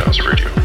House Radio.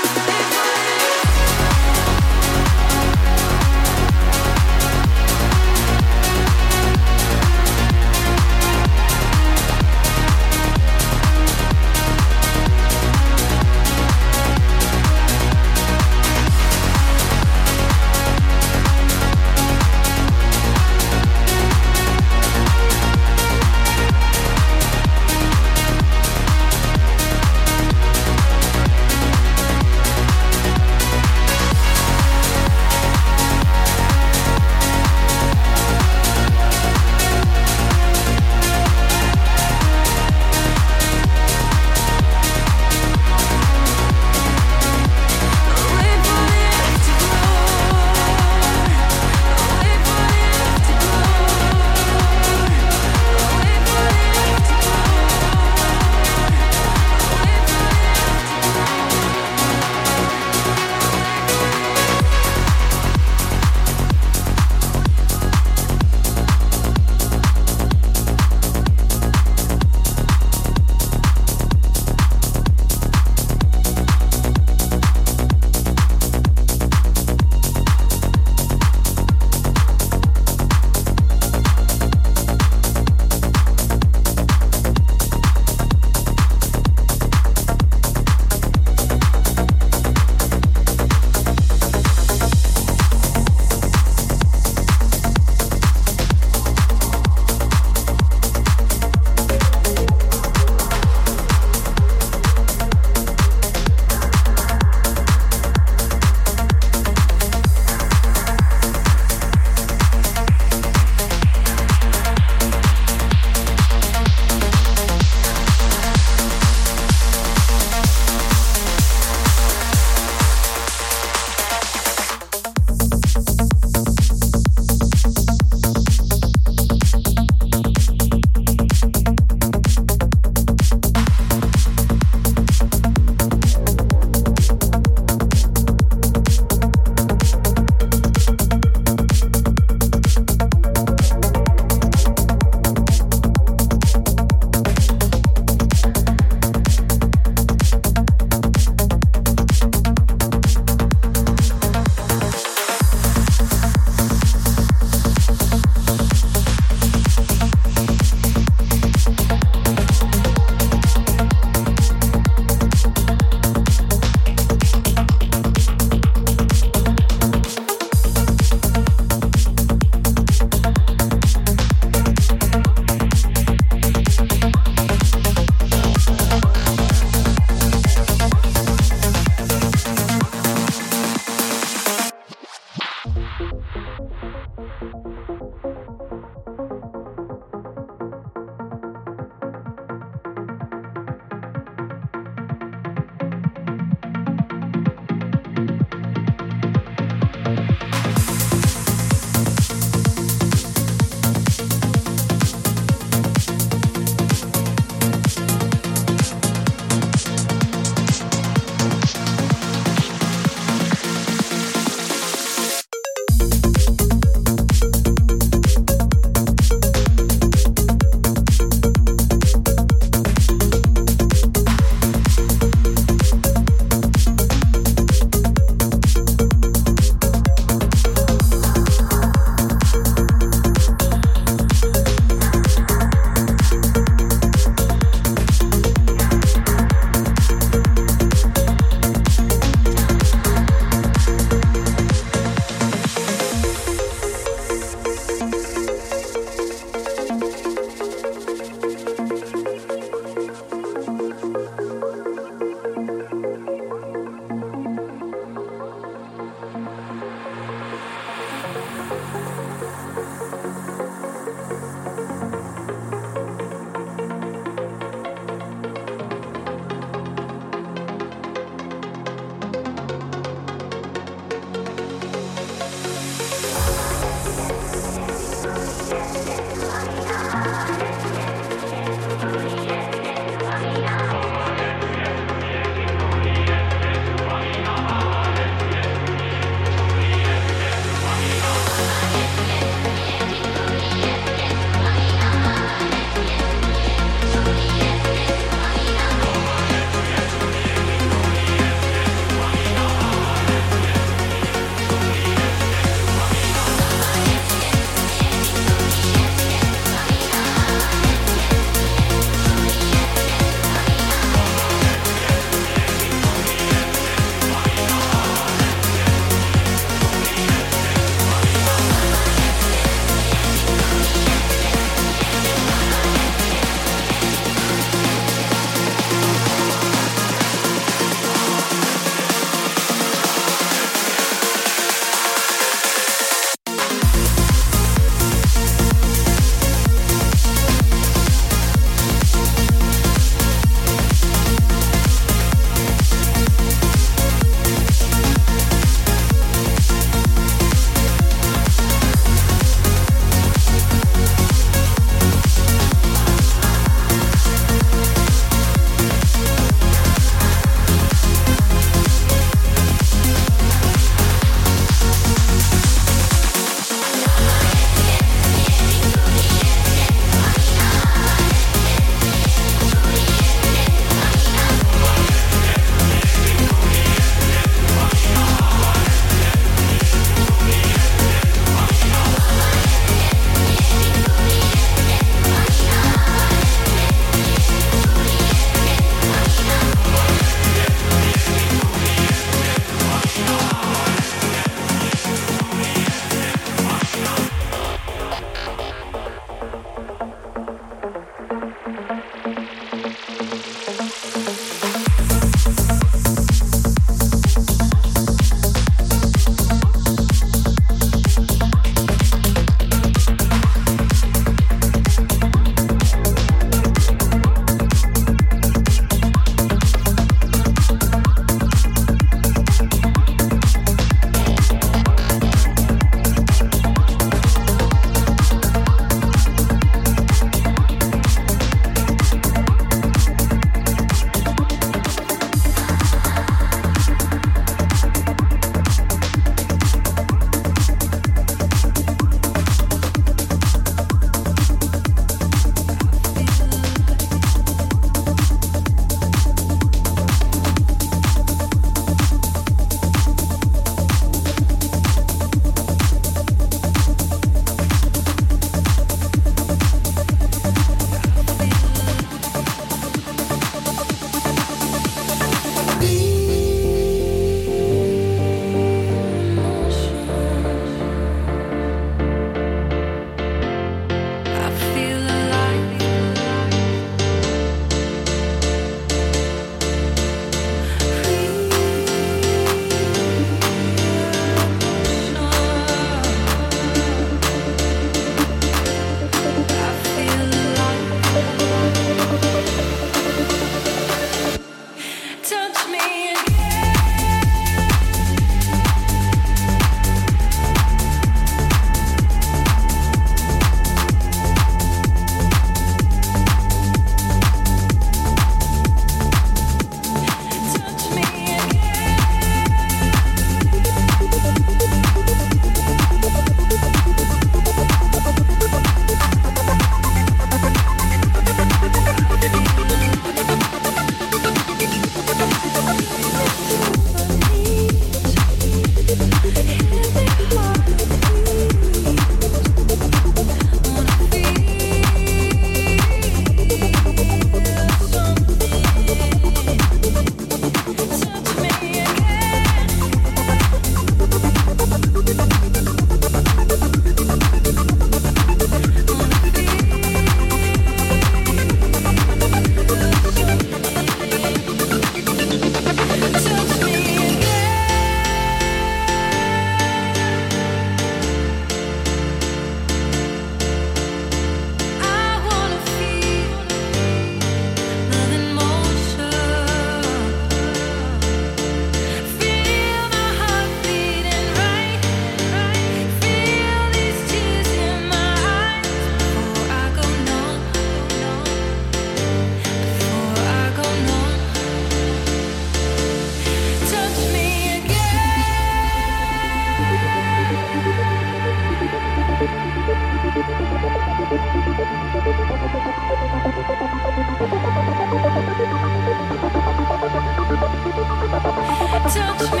touch me.